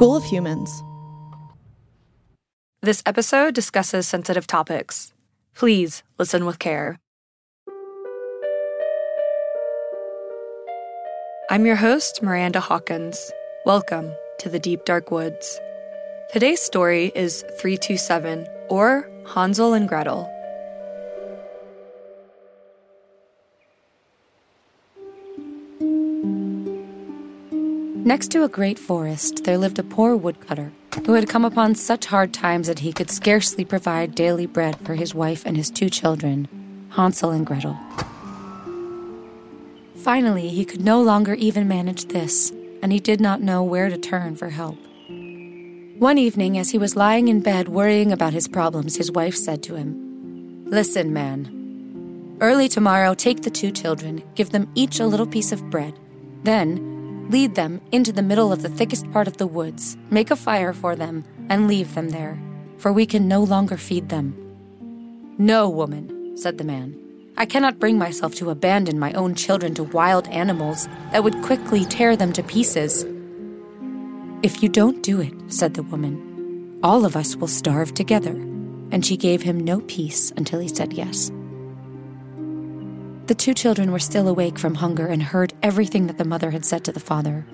School of Humans. This episode discusses sensitive topics. Please listen with care. I'm your host, Miranda Hawkins. Welcome to the Deep Dark Woods. Today's story is 327, or Hansel and Gretel. Next to a great forest, there lived a poor woodcutter who had come upon such hard times that he could scarcely provide daily bread for his wife and his two children, Hansel and Gretel. Finally, he could no longer even manage this, and he did not know where to turn for help. One evening, as he was lying in bed worrying about his problems, his wife said to him, Listen, man. Early tomorrow, take the two children, give them each a little piece of bread. Then, lead them into the middle of the thickest part of the woods, make a fire for them, and leave them there, for we can no longer feed them. No, woman, said the man. I cannot bring myself to abandon my own children to wild animals that would quickly tear them to pieces. If you don't do it, said the woman, all of us will starve together. And she gave him no peace until he said yes. The two children were still awake from hunger and heard everything that the mother had said to the father.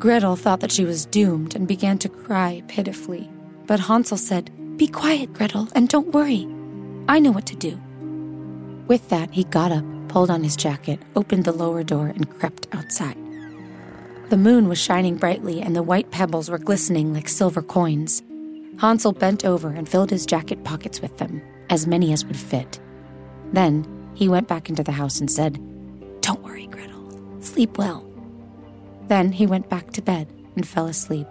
Gretel thought that she was doomed and began to cry pitifully. But Hansel said, Be quiet, Gretel, and don't worry. I know what to do. With that, he got up, pulled on his jacket, opened the lower door, and crept outside. The moon was shining brightly, and the white pebbles were glistening like silver coins. Hansel bent over and filled his jacket pockets with them, as many as would fit. Then he went back into the house and said, Don't worry, Gretel. Sleep well. Then he went back to bed and fell asleep.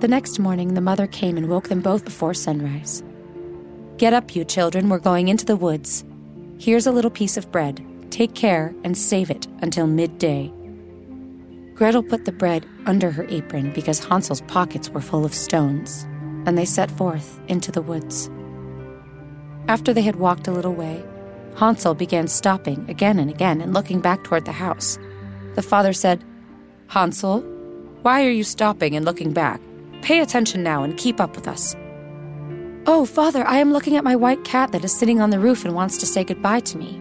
The next morning, the mother came and woke them both before sunrise. Get up, you children, we're going into the woods. Here's a little piece of bread. Take care and save it until midday. Gretel put the bread under her apron because Hansel's pockets were full of stones, and they set forth into the woods. After they had walked a little way, Hansel began stopping again and again and looking back toward the house. The father said, Hansel, why are you stopping and looking back? Pay attention now and keep up with us. Oh, father, I am looking at my white cat that is sitting on the roof and wants to say goodbye to me.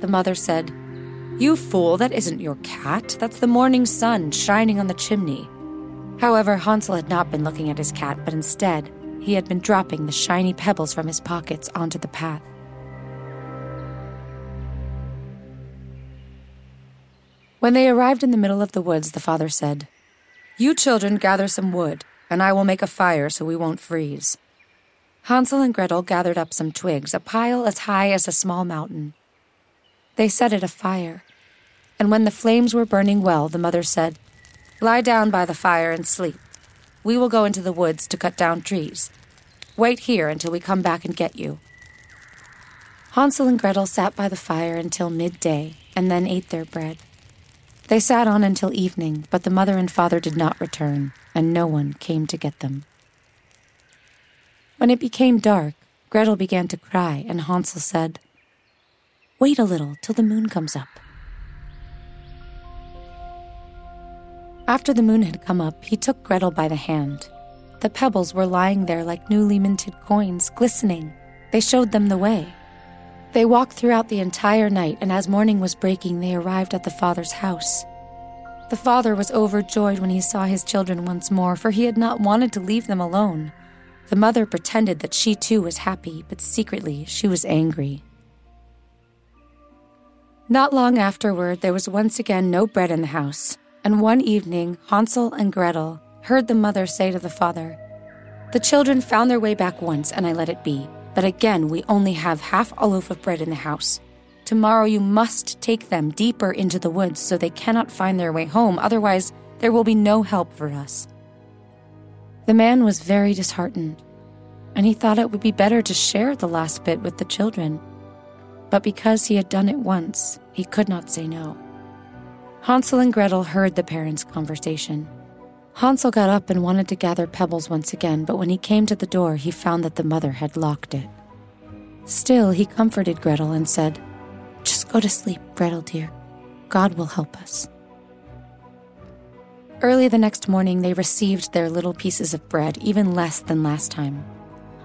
The mother said, You fool, that isn't your cat. That's the morning sun shining on the chimney. However, Hansel had not been looking at his cat, but instead, he had been dropping the shiny pebbles from his pockets onto the path. When they arrived in the middle of the woods, the father said, You children gather some wood, and I will make a fire so we won't freeze. Hansel and Gretel gathered up some twigs, a pile as high as a small mountain. They set it afire, and when the flames were burning well, the mother said, Lie down by the fire and sleep. We will go into the woods to cut down trees. Wait here until we come back and get you. Hansel and Gretel sat by the fire until midday and then ate their bread. They sat on until evening, but the mother and father did not return, and no one came to get them. When it became dark, Gretel began to cry, and Hansel said, Wait a little till the moon comes up. After the moon had come up, he took Gretel by the hand. The pebbles were lying there like newly minted coins, glistening. They showed them the way. They walked throughout the entire night, and as morning was breaking, they arrived at the father's house. The father was overjoyed when he saw his children once more, for he had not wanted to leave them alone. The mother pretended that she too was happy, but secretly she was angry. Not long afterward, there was once again no bread in the house, and one evening Hansel and Gretel heard the mother say to the father, The children found their way back once, and I let it be. But again, we only have half a loaf of bread in the house. Tomorrow you must take them deeper into the woods so they cannot find their way home, otherwise, there will be no help for us. The man was very disheartened, and he thought it would be better to share the last bit with the children. But because he had done it once, he could not say no. Hansel and Gretel heard the parents' conversation. Hansel got up and wanted to gather pebbles once again, but when he came to the door, he found that the mother had locked it. Still, he comforted Gretel and said, Just go to sleep, Gretel dear. God will help us. Early the next morning, they received their little pieces of bread, even less than last time.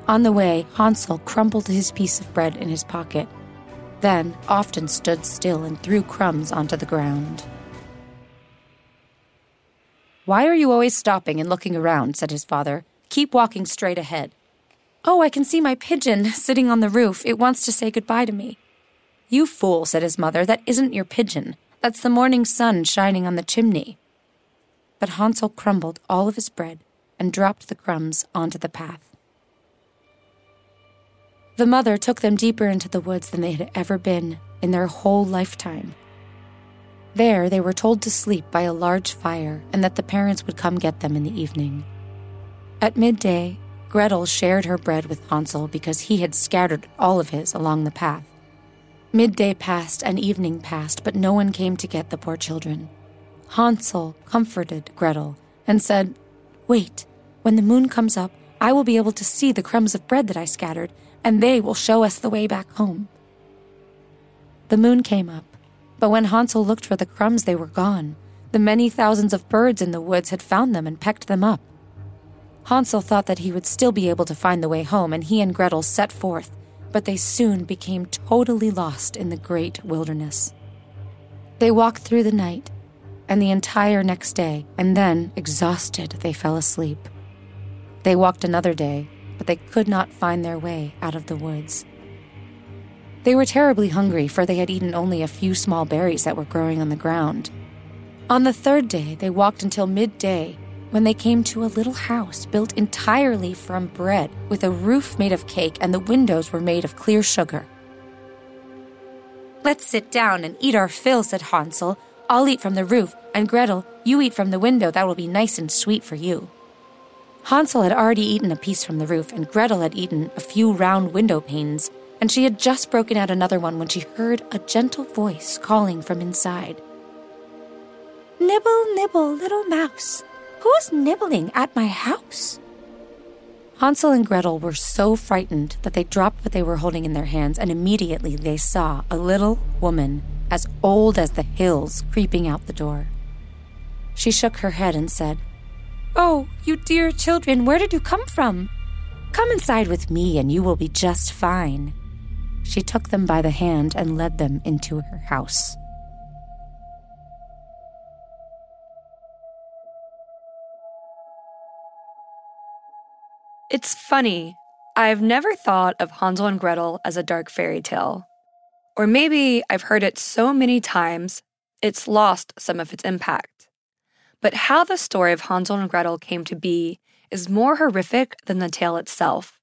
On the way, Hansel crumpled his piece of bread in his pocket, then often stood still and threw crumbs onto the ground. Why are you always stopping and looking around? said his father. Keep walking straight ahead. Oh, I can see my pigeon sitting on the roof. It wants to say goodbye to me. You fool, said his mother. That isn't your pigeon. That's the morning sun shining on the chimney. But Hansel crumbled all of his bread and dropped the crumbs onto the path. The mother took them deeper into the woods than they had ever been in their whole lifetime. There, they were told to sleep by a large fire and that the parents would come get them in the evening. At midday, Gretel shared her bread with Hansel because he had scattered all of his along the path. Midday passed and evening passed, but no one came to get the poor children. Hansel comforted Gretel and said, Wait, when the moon comes up, I will be able to see the crumbs of bread that I scattered, and they will show us the way back home. The moon came up, but when Hansel looked for the crumbs, they were gone. The many thousands of birds in the woods had found them and pecked them up. Hansel thought that he would still be able to find the way home, and he and Gretel set forth, but they soon became totally lost in the great wilderness. They walked through the night and the entire next day, and then, exhausted, they fell asleep. They walked another day, but they could not find their way out of the woods. They were terribly hungry, for they had eaten only a few small berries that were growing on the ground. On the third day, they walked until midday when they came to a little house built entirely from bread, with a roof made of cake, and the windows were made of clear sugar. Let's sit down and eat our fill, said Hansel. I'll eat from the roof, and Gretel, you eat from the window. That will be nice and sweet for you. Hansel had already eaten a piece from the roof, and Gretel had eaten a few round window panes and she had just broken out another one when she heard a gentle voice calling from inside. Nibble, nibble, little mouse, who's nibbling at my house? Hansel and Gretel were so frightened that they dropped what they were holding in their hands, and immediately they saw a little woman as old as the hills creeping out the door. She shook her head and said, Oh, you dear children, where did you come from? Come inside with me and you will be just fine. She took them by the hand and led them into her house. It's funny. I've never thought of Hansel and Gretel as a dark fairy tale. Or maybe I've heard it so many times, it's lost some of its impact. But how the story of Hansel and Gretel came to be is more horrific than the tale itself.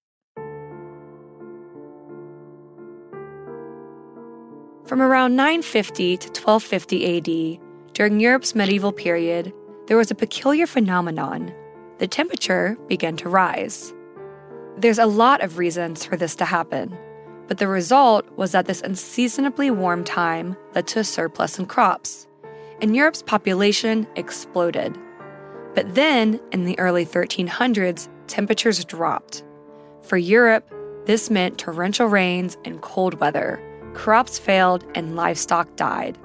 From around 950 to 1250 AD, during Europe's medieval period, there was a peculiar phenomenon. The temperature began to rise. There's a lot of reasons for this to happen, but the result was that this unseasonably warm time led to a surplus in crops, and Europe's population exploded. But then, in the early 1300s, temperatures dropped. For Europe, this meant torrential rains and cold weather, crops failed, and livestock died.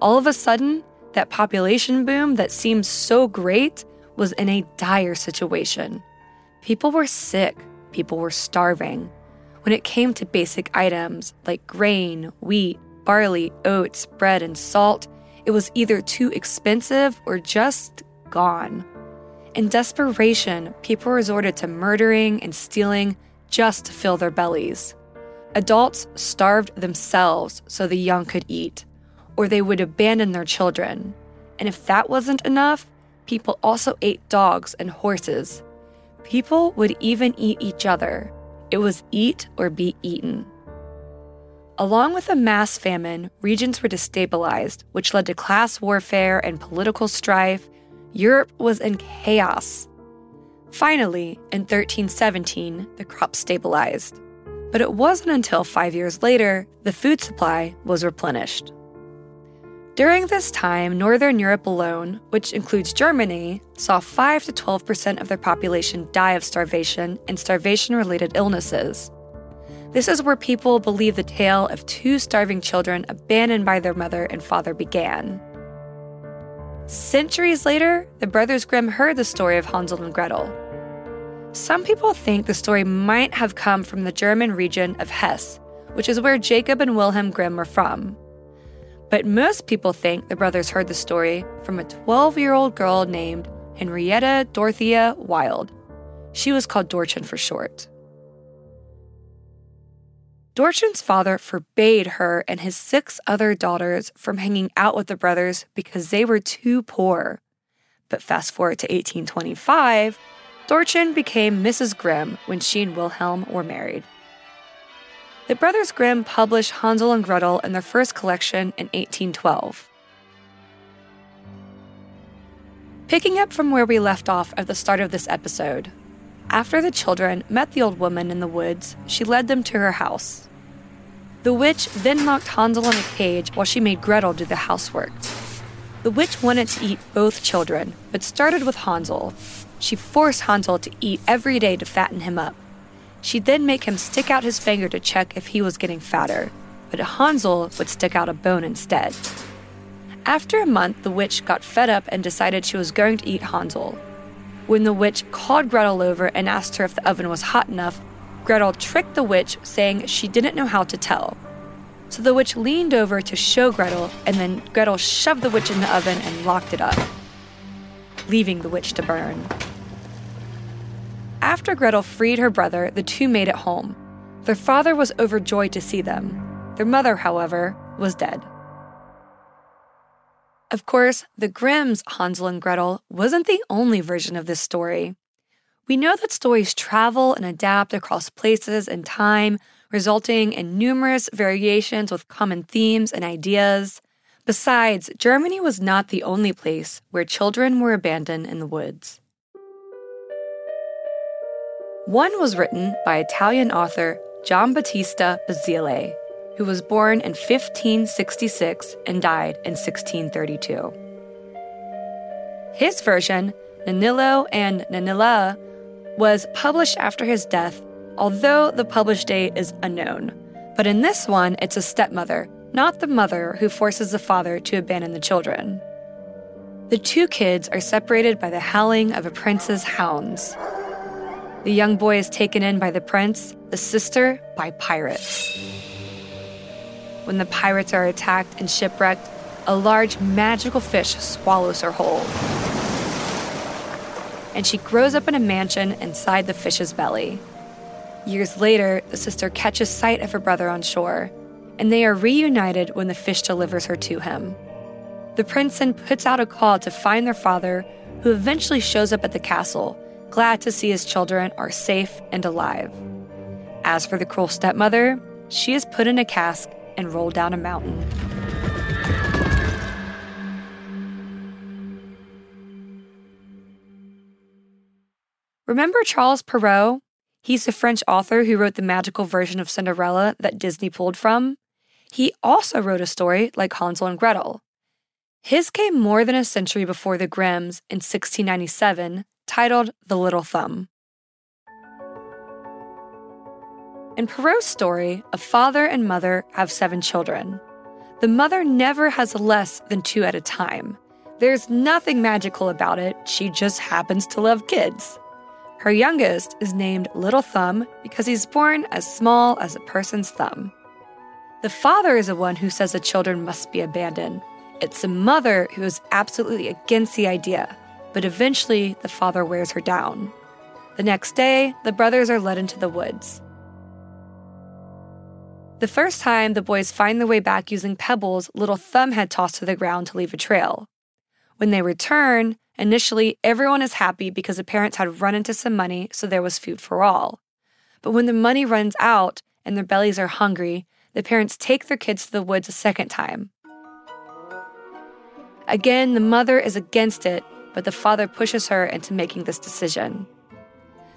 All of a sudden, that population boom that seemed so great was in a dire situation. People were sick, people were starving. When it came to basic items like grain, wheat, barley, oats, bread, and salt, it was either too expensive or just gone. In desperation, people resorted to murdering and stealing just to fill their bellies. Adults starved themselves so the young could eat, or they would abandon their children. And if that wasn't enough, people also ate dogs and horses. People would even eat each other. It was eat or be eaten. Along with a mass famine, regions were destabilized, which led to class warfare and political strife. Europe was in chaos. Finally, in 1317, the crop stabilized. But it wasn't until five years later the food supply was replenished. During this time, Northern Europe alone, which includes Germany, saw 5 to 12% of their population die of starvation and starvation related illnesses. This is where people believe the tale of two starving children abandoned by their mother and father began. Centuries later, the Brothers Grimm heard the story of Hansel and Gretel. Some people think the story might have come from the German region of Hesse, which is where Jacob and Wilhelm Grimm were from. But most people think the brothers heard the story from a 12 year old girl named Henrietta Dorothea Wild. She was called Dortchen for short. Dortchen's father forbade her and his six other daughters from hanging out with the brothers because they were too poor. But fast forward to 1825, Dortchen became Mrs. Grimm when she and Wilhelm were married. The Brothers Grimm published Hansel and Gretel in their first collection in 1812. Picking up from where we left off at the start of this episode, after the children met the old woman in the woods, she led them to her house. The witch then locked Hansel in a cage while she made Gretel do the housework. The witch wanted to eat both children, but started with Hansel, she forced Hansel to eat every day to fatten him up. She'd then make him stick out his finger to check if he was getting fatter, but Hansel would stick out a bone instead. After a month, the witch got fed up and decided she was going to eat Hansel. When the witch called Gretel over and asked her if the oven was hot enough, Gretel tricked the witch, saying she didn't know how to tell. So the witch leaned over to show Gretel, and then Gretel shoved the witch in the oven and locked it up, leaving the witch to burn. After Gretel freed her brother, the two made it home. Their father was overjoyed to see them. Their mother, however, was dead. Of course, the Grimm's Hansel and Gretel wasn't the only version of this story. We know that stories travel and adapt across places and time, resulting in numerous variations with common themes and ideas. Besides, Germany was not the only place where children were abandoned in the woods. One was written by Italian author Giambattista Basile, who was born in 1566 and died in 1632. His version, Nennillo and Nennella, was published after his death, although the published date is unknown. But in this one, it's a stepmother, not the mother who forces the father to abandon the children. The two kids are separated by the howling of a prince's hounds. The young boy is taken in by the prince, the sister by pirates. When the pirates are attacked and shipwrecked, a large magical fish swallows her whole. And she grows up in a mansion inside the fish's belly. Years later, the sister catches sight of her brother on shore, and they are reunited when the fish delivers her to him. The prince then puts out a call to find their father, who eventually shows up at the castle glad to see his children are safe and alive. As for the cruel stepmother, she is put in a cask and rolled down a mountain. Remember Charles Perrault? He's the French author who wrote the magical version of Cinderella that Disney pulled from. He also wrote a story like Hansel and Gretel. His came more than a century before the Grimms in 1697, titled The Little Thumb. In Perrault's story, a father and mother have seven children. The mother never has less than two at a time. There's nothing magical about it, she just happens to love kids. Her youngest is named Little Thumb because he's born as small as a person's thumb. The father is the one who says the children must be abandoned. It's the mother who is absolutely against the idea, but eventually the father wears her down. The next day, the brothers are led into the woods. The first time the boys find their way back using pebbles Little Thumb had tossed to the ground to leave a trail. When they return, Initially, everyone is happy because the parents had run into some money, so there was food for all. But when the money runs out and their bellies are hungry, the parents take their kids to the woods a second time. Again, the mother is against it, but the father pushes her into making this decision.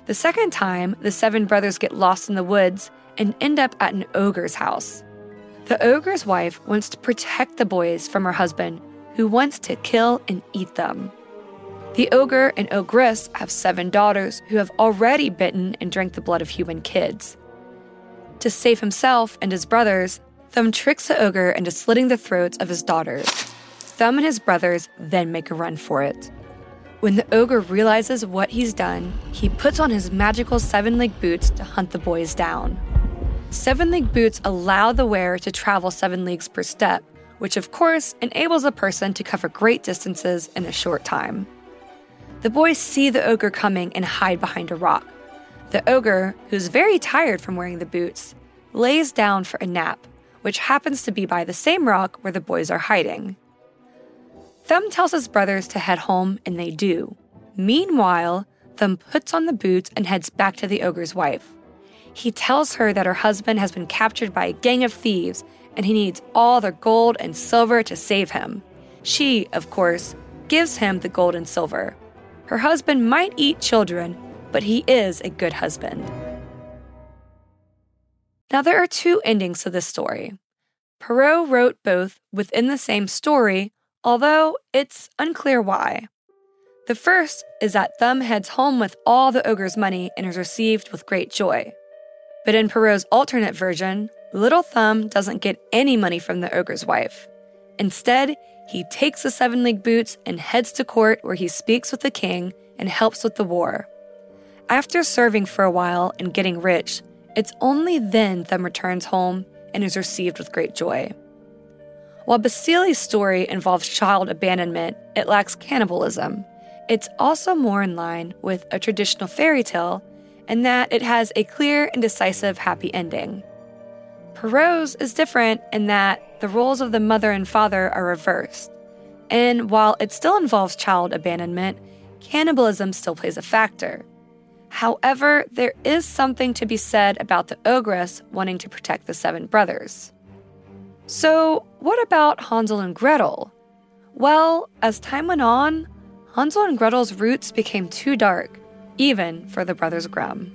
The second time, the seven brothers get lost in the woods and end up at an ogre's house. The ogre's wife wants to protect the boys from her husband, who wants to kill and eat them. The ogre and ogress have seven daughters who have already bitten and drank the blood of human kids. To save himself and his brothers, Thumb tricks the ogre into slitting the throats of his daughters. Thumb and his brothers then make a run for it. When the ogre realizes what he's done, he puts on his magical seven league boots to hunt the boys down. Seven league boots allow the wearer to travel seven leagues per step, which of course enables a person to cover great distances in a short time. The boys see the ogre coming and hide behind a rock. The ogre, who's very tired from wearing the boots, lays down for a nap, which happens to be by the same rock where the boys are hiding. Thumb tells his brothers to head home, and they do. Meanwhile, Thumb puts on the boots and heads back to the ogre's wife. He tells her that her husband has been captured by a gang of thieves and he needs all their gold and silver to save him. She, of course, gives him the gold and silver. Her husband might eat children, but he is a good husband. Now, there are two endings to this story. Perrault wrote both within the same story, although it's unclear why. The first is that Thumb heads home with all the ogre's money and is received with great joy. But in Perrault's alternate version, Little Thumb doesn't get any money from the ogre's wife. Instead, he takes the seven league boots and heads to court where he speaks with the king and helps with the war. After serving for a while and getting rich, it's only then Thumb returns home and is received with great joy. While Basile's story involves child abandonment, it lacks cannibalism. It's also more in line with a traditional fairy tale in that it has a clear and decisive happy ending. Perrault's is different in that the roles of the mother and father are reversed. And while it still involves child abandonment, cannibalism still plays a factor. However, there is something to be said about the ogress wanting to protect the seven brothers. So, what about Hansel and Gretel? Well, as time went on, Hansel and Gretel's roots became too dark, even for the brothers Grimm.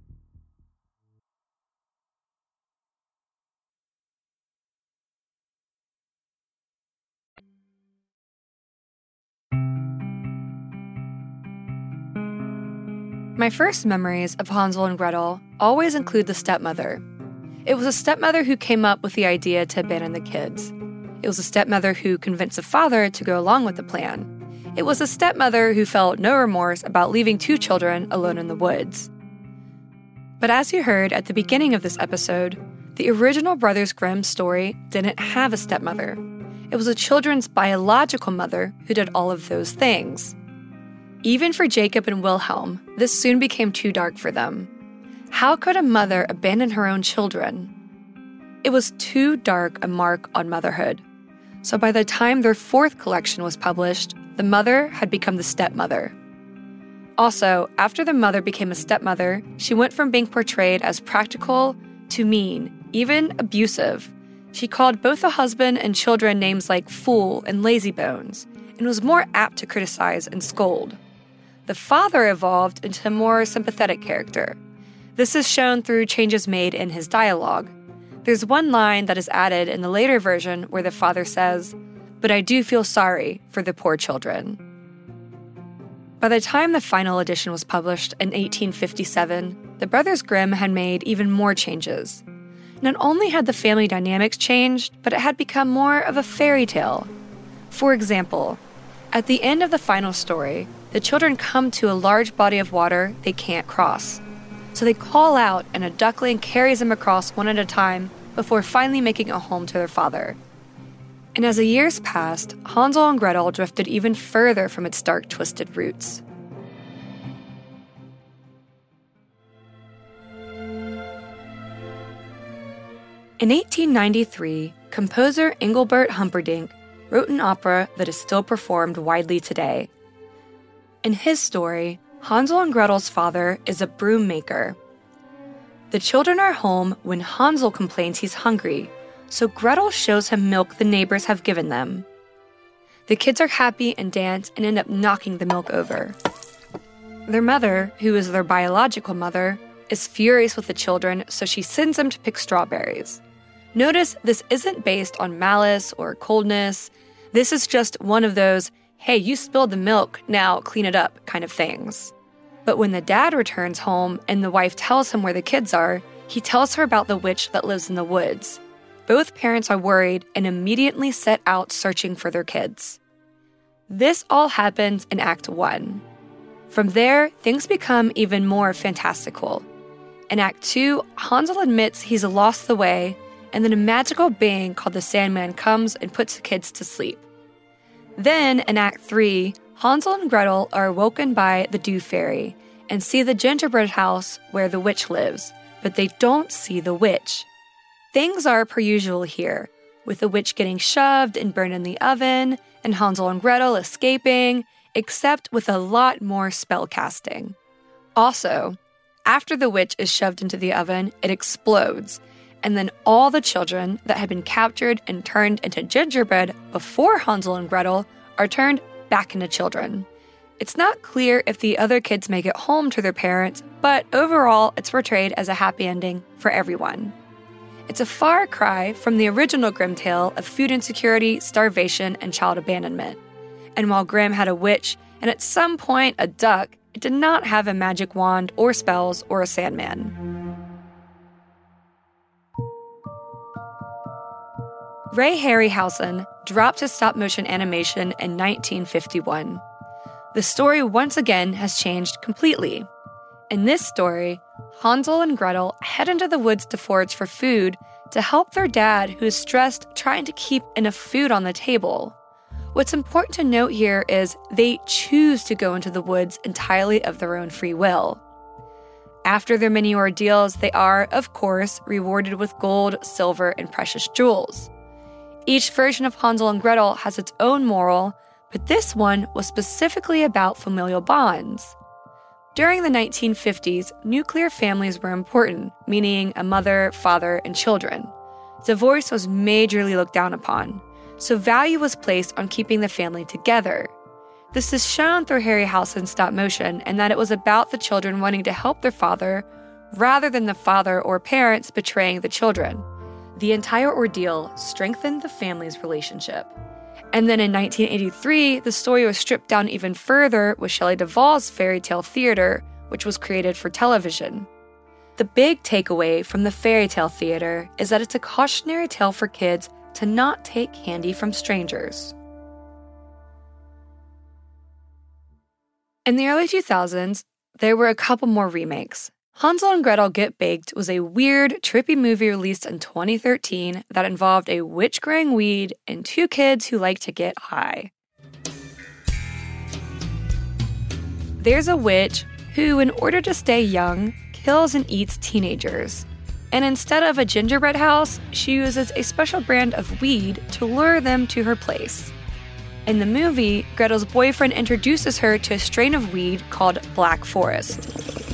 My first memories of Hansel and Gretel always include the stepmother. It was a stepmother who came up with the idea to abandon the kids. It was a stepmother who convinced the father to go along with the plan. It was a stepmother who felt no remorse about leaving two children alone in the woods. But as you heard at the beginning of this episode, the original Brothers Grimm story didn't have a stepmother. It was a children's biological mother who did all of those things. Even for Jacob and Wilhelm, this soon became too dark for them. How could a mother abandon her own children? It was too dark a mark on motherhood. So by the time their fourth collection was published, the mother had become the stepmother. Also, after the mother became a stepmother, she went from being portrayed as practical to mean, even abusive. She called both the husband and children names like fool and lazybones, and was more apt to criticize and scold. The father evolved into a more sympathetic character. This is shown through changes made in his dialogue. There's one line that is added in the later version where the father says, But I do feel sorry for the poor children. By the time the final edition was published in 1857, the Brothers Grimm had made even more changes. Not only had the family dynamics changed, but it had become more of a fairy tale. For example, at the end of the final story, the children come to a large body of water they can't cross. So they call out, and a duckling carries them across one at a time before finally making a home to their father. And as the years passed, Hansel and Gretel drifted even further from its dark, twisted roots. In 1893, composer Engelbert Humperdinck wrote an opera that is still performed widely today. In his story, Hansel and Gretel's father is a broom maker. The children are home when Hansel complains he's hungry, so Gretel shows him milk the neighbors have given them. The kids are happy and dance and end up knocking the milk over. Their mother, who is their biological mother, is furious with the children, so she sends them to pick strawberries. Notice this isn't based on malice or coldness. This is just one of those, hey, you spilled the milk, now clean it up kind of things. But when the dad returns home and the wife tells him where the kids are, he tells her about the witch that lives in the woods. Both parents are worried and immediately set out searching for their kids. This all happens in Act 1. From there, things become even more fantastical. In Act 2, Hansel admits he's lost the way, and then a magical being called the Sandman comes and puts the kids to sleep. Then, in Act 3, Hansel and Gretel are awoken by the Dew Fairy and see the gingerbread house where the witch lives, but they don't see the witch. Things are per usual here. with the witch getting shoved and burned in the oven, and Hansel and Gretel escaping, except with a lot more spell casting. Also, after the witch is shoved into the oven, it explodes, and then all the children that had been captured and turned into gingerbread before Hansel and Gretel are turned back into children. It's not clear if the other kids make it home to their parents, but overall, it's portrayed as a happy ending for everyone. It's a far cry from the original Grimm tale of food insecurity, starvation, and child abandonment. And while Grimm had a witch and at some point a duck, it did not have a magic wand or spells or a sandman. Ray Harryhausen dropped his stop motion animation in 1951. The story once again has changed completely. In this story, Hansel and Gretel head into the woods to forage for food to help their dad, who is stressed trying to keep enough food on the table. What's important to note here is they choose to go into the woods entirely of their own free will. After their many ordeals, they are, of course, rewarded with gold, silver, and precious jewels. Each version of Hansel and Gretel has its own moral, but this one was specifically about familial bonds. During the 1950s, nuclear families were important, meaning a mother, father, and children. Divorce was majorly looked down upon, so value was placed on keeping the family together. This is shown through Ray Harryhausen's stop motion, and that it was about the children wanting to help their father rather than the father or parents betraying the children. The entire ordeal strengthened the family's relationship. And then in 1983, the story was stripped down even further with Shelley Duvall's fairy tale theater, which was created for television. The big takeaway from the fairy tale theater is that it's a cautionary tale for kids to not take candy from strangers. In the early 2000s, there were a couple more remakes. Hansel and Gretel Get Baked was a weird, trippy movie released in 2013 that involved a witch growing weed and two kids who like to get high. There's a witch who, in order to stay young, kills and eats teenagers. And instead of a gingerbread house, she uses a special brand of weed to lure them to her place. In the movie, Gretel's boyfriend introduces her to a strain of weed called Black Forest.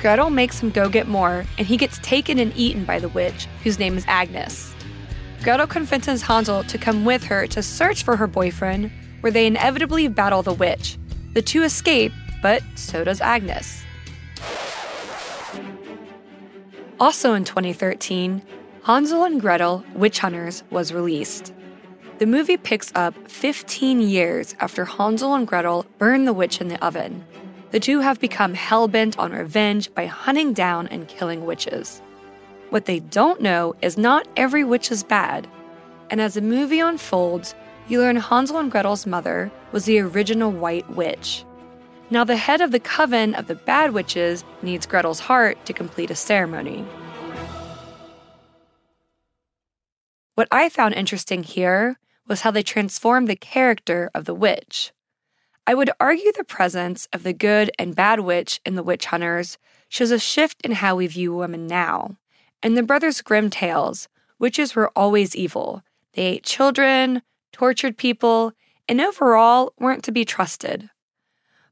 Gretel makes him go get more, and he gets taken and eaten by the witch, whose name is Agnes. Gretel convinces Hansel to come with her to search for her boyfriend, where they inevitably battle the witch. The two escape, but so does Agnes. Also in 2013, Hansel and Gretel Witch Hunters was released. The movie picks up 15 years after Hansel and Gretel burn the witch in the oven. The two have become hell bent on revenge by hunting down and killing witches. What they don't know is not every witch is bad. And as the movie unfolds, you learn Hansel and Gretel's mother was the original White Witch. Now, the head of the coven of the bad witches needs Gretel's heart to complete a ceremony. What I found interesting here was how they transformed the character of the witch. I would argue the presence of the good and bad witch in the witch hunters shows a shift in how we view women now. In the Brothers Grimm tales, witches were always evil. They ate children, tortured people, and overall weren't to be trusted.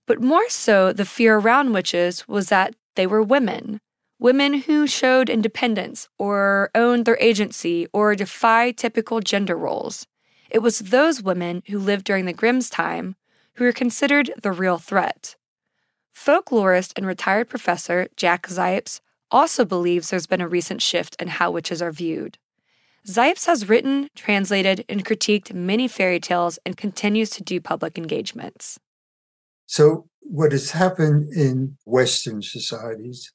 But more so, the fear around witches was that they were women. Women who showed independence or owned their agency or defied typical gender roles. It was those women who lived during the Grimm's time who were considered the real threat. Folklorist and retired professor Jack Zipes also believes there's been a recent shift in how witches are viewed. Zipes has written, translated, and critiqued many fairy tales and continues to do public engagements. So, what has happened in Western societies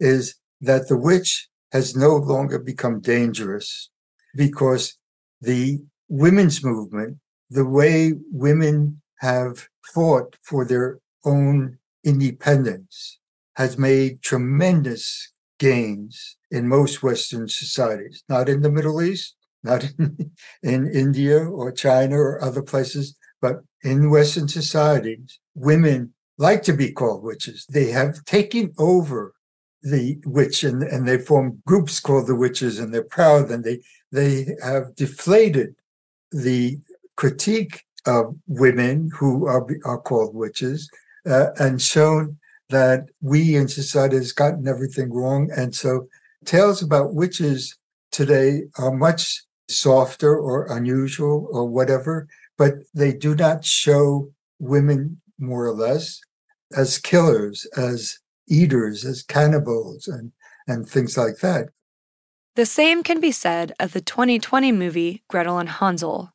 is that the witch has no longer become dangerous because the women's movement, the way women have fought for their own independence, has made tremendous gains in most Western societies, not in the Middle East, not in, in India or China or other places, but in Western societies, women like to be called witches. They have taken over the witch and, and they form groups called the witches and they're proud and they they have deflated the critique of women who are are called witches uh, and shown that we in society has gotten everything wrong and so tales about witches today are much softer or unusual or whatever but they do not show women more or less as killers as eaters, as cannibals, and, and things like that. The same can be said of the 2020 movie Gretel and Hansel.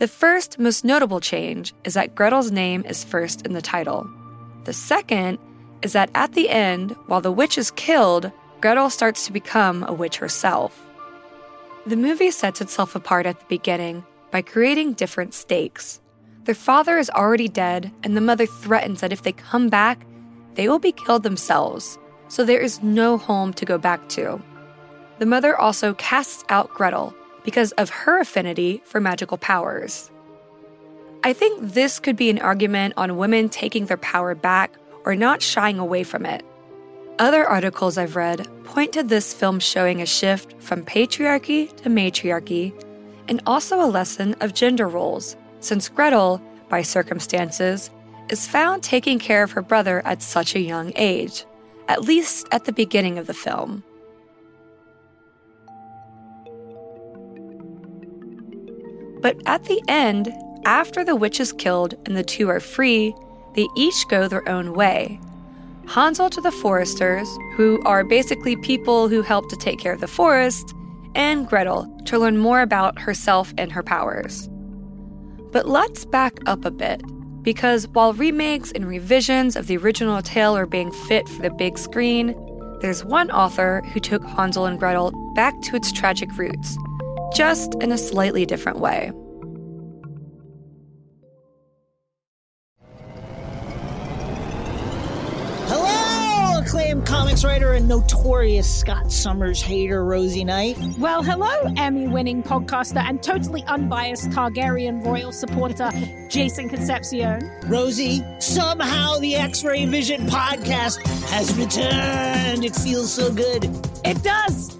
The first, most notable change is that Gretel's name is first in the title. The second is that at the end, while the witch is killed, Gretel starts to become a witch herself. The movie sets itself apart at the beginning by creating different stakes. Their father is already dead, and the mother threatens that if they come back, they will be killed themselves, so there is no home to go back to. The mother also casts out Gretel because of her affinity for magical powers. I think this could be an argument on women taking their power back or not shying away from it. Other articles I've read point to this film showing a shift from patriarchy to matriarchy and also a lesson of gender roles since Gretel, by circumstances, is found taking care of her brother at such a young age, at least at the beginning of the film. But at the end, after the witch is killed and the two are free, they each go their own way. Hansel to the foresters, who are basically people who help to take care of the forest, and Gretel to learn more about herself and her powers. But let's back up a bit, because while remakes and revisions of the original tale are being fit for the big screen, there's one author who took Hansel and Gretel back to its tragic roots, just in a slightly different way. Hello, acclaimed comics writer and notorious Scott Summers hater, Rosie Knight. Well, hello, Emmy winning podcaster and totally unbiased Targaryen royal supporter, Jason Concepcion. Rosie, somehow the X Ray Vision podcast has returned. It feels so good. It does.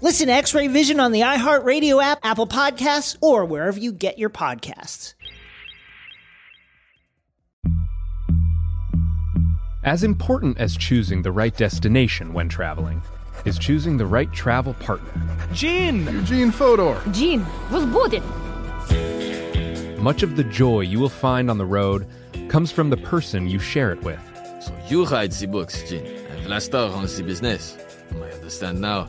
Listen to X Ray Vision on the iHeartRadio app, Apple Podcasts, or wherever you get your podcasts. As important as choosing the right destination when traveling is choosing the right travel partner. Gene! Eugene Fodor! Gene, was booted! Much of the joy you will find on the road comes from the person you share it with. So you write the books, Gene, and Vlasta run the business. I understand now.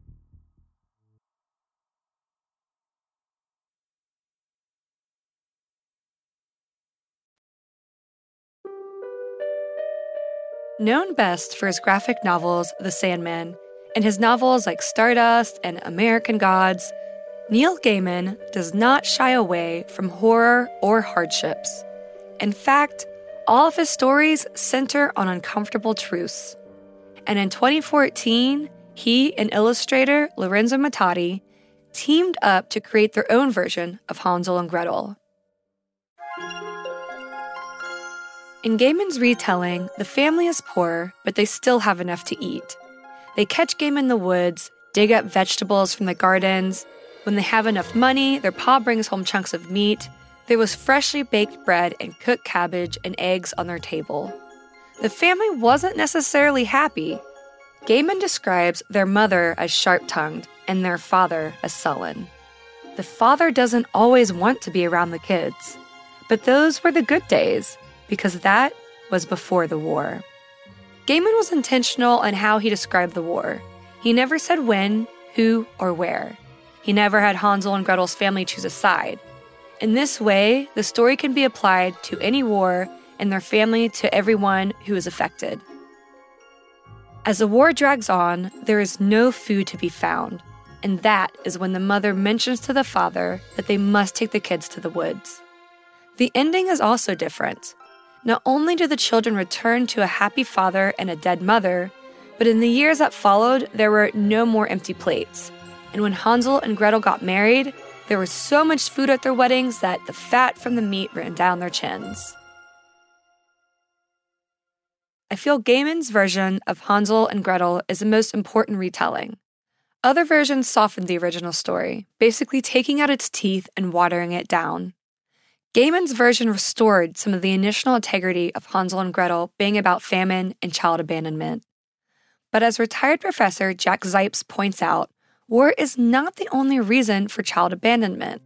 Known best for his graphic novels The Sandman and his novels like Stardust and American Gods, Neil Gaiman does not shy away from horror or hardships. In fact, all of his stories center on uncomfortable truths. And in 2014, he and illustrator Lorenzo Mattotti teamed up to create their own version of Hansel and Gretel. In Gaiman's retelling, the family is poor, but they still have enough to eat. They catch game in the woods, dig up vegetables from the gardens. When they have enough money, their pa brings home chunks of meat. There was freshly baked bread and cooked cabbage and eggs on their table. The family wasn't necessarily happy. Gaiman describes their mother as sharp tongued and their father as sullen. The father doesn't always want to be around the kids. But those were the good days, because that was before the war. Gaiman was intentional in how he described the war. He never said when, who, or where. He never had Hansel and Gretel's family choose a side. In this way, the story can be applied to any war and their family to everyone who is affected. As the war drags on, there is no food to be found, and that is when the mother mentions to the father that they must take the kids to the woods. The ending is also different. Not only do the children return to a happy father and a dead mother, but in the years that followed, there were no more empty plates. And when Hansel and Gretel got married, there was so much food at their weddings that the fat from the meat ran down their chins. I feel Gaiman's version of Hansel and Gretel is the most important retelling. Other versions softened the original story, basically taking out its teeth and watering it down. Gaiman's version restored some of the initial integrity of Hansel and Gretel being about famine and child abandonment. But as retired professor Jack Zipes points out, war is not the only reason for child abandonment.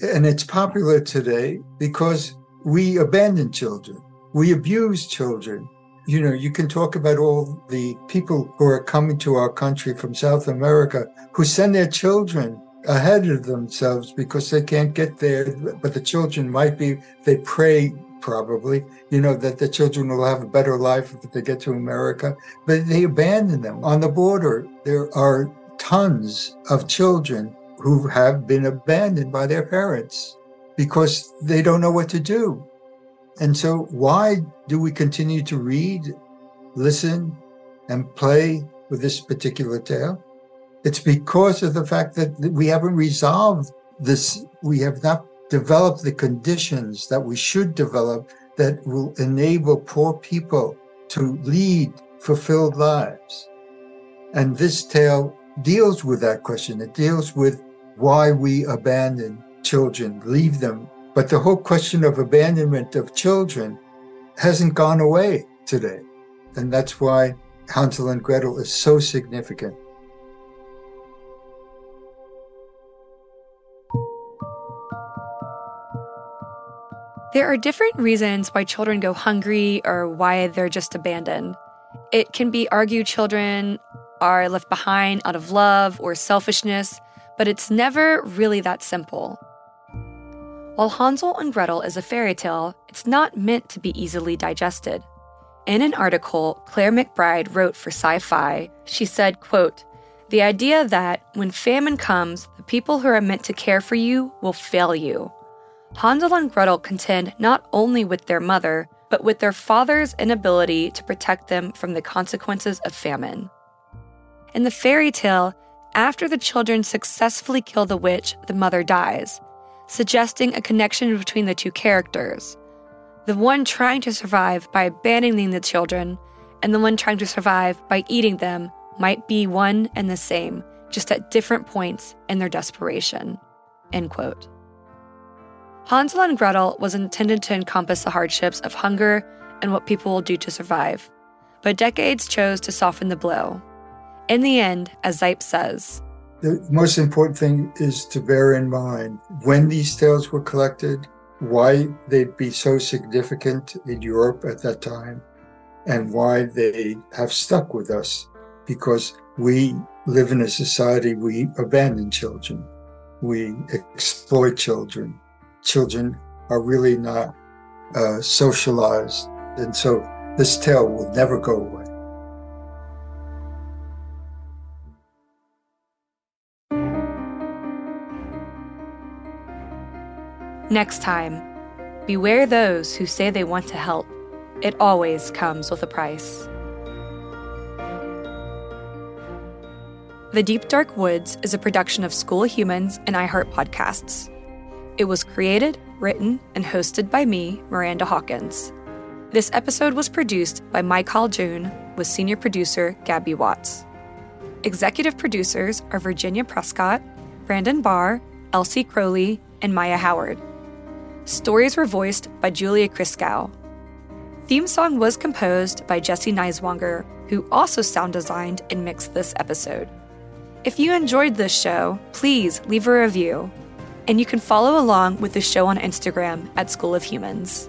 And it's popular today because we abandon children, we abuse children. You know, you can talk about all the people who are coming to our country from South America who send their children ahead of themselves because they can't get there. But the children might be, they pray probably, you know, that the children will have a better life if they get to America. But they abandon them on the border. There are tons of children who have been abandoned by their parents because they don't know what to do. And so, why do we continue to read, listen, and play with this particular tale? It's because of the fact that we haven't resolved this, we have not developed the conditions that we should develop that will enable poor people to lead fulfilled lives. And this tale deals with that question. It deals with why we abandon children, leave them. But the whole question of abandonment of children hasn't gone away today. And that's why Hansel and Gretel is so significant. There are different reasons why children go hungry or why they're just abandoned. It can be argued children are left behind out of love or selfishness, but it's never really that simple. While Hansel and Gretel is a fairy tale, it's not meant to be easily digested. In an article Claire McBride wrote for Sci-Fi, she said, quote, "The idea that when famine comes, the people who are meant to care for you will fail you. Hansel and Gretel contend not only with their mother, but with their father's inability to protect them from the consequences of famine. In the fairy tale, after the children successfully kill the witch, the mother dies, suggesting a connection between the two characters. The one trying to survive by abandoning the children, and the one trying to survive by eating them might be one and the same, just at different points in their desperation. End quote. Hansel and Gretel was intended to encompass the hardships of hunger and what people will do to survive, but decades chose to soften the blow. In the end, as Zipes says, the most important thing is to bear in mind when these tales were collected, why they'd be so significant in Europe at that time, and why they have stuck with us. Because we live in a society, we abandon children, we exploit children, children are really not uh, socialized. And so this tale will never go away. Next time, beware those who say they want to help. It always comes with a price. The Deep Dark Woods is a production of School Humans and iHeart Podcasts. It was created, written, and hosted by me, Miranda Hawkins. This episode was produced by Mike Hall June with senior producer Gabby Watts. Executive producers are Virginia Prescott, Brandon Barr, Elsie Crowley, and Maya Howard. Stories were voiced by Julia Kriskow. Theme song was composed by Jesse Neiswanger, who also sound designed and mixed this episode. If you enjoyed this show, please leave a review. And you can follow along with the show on Instagram at School of Humans.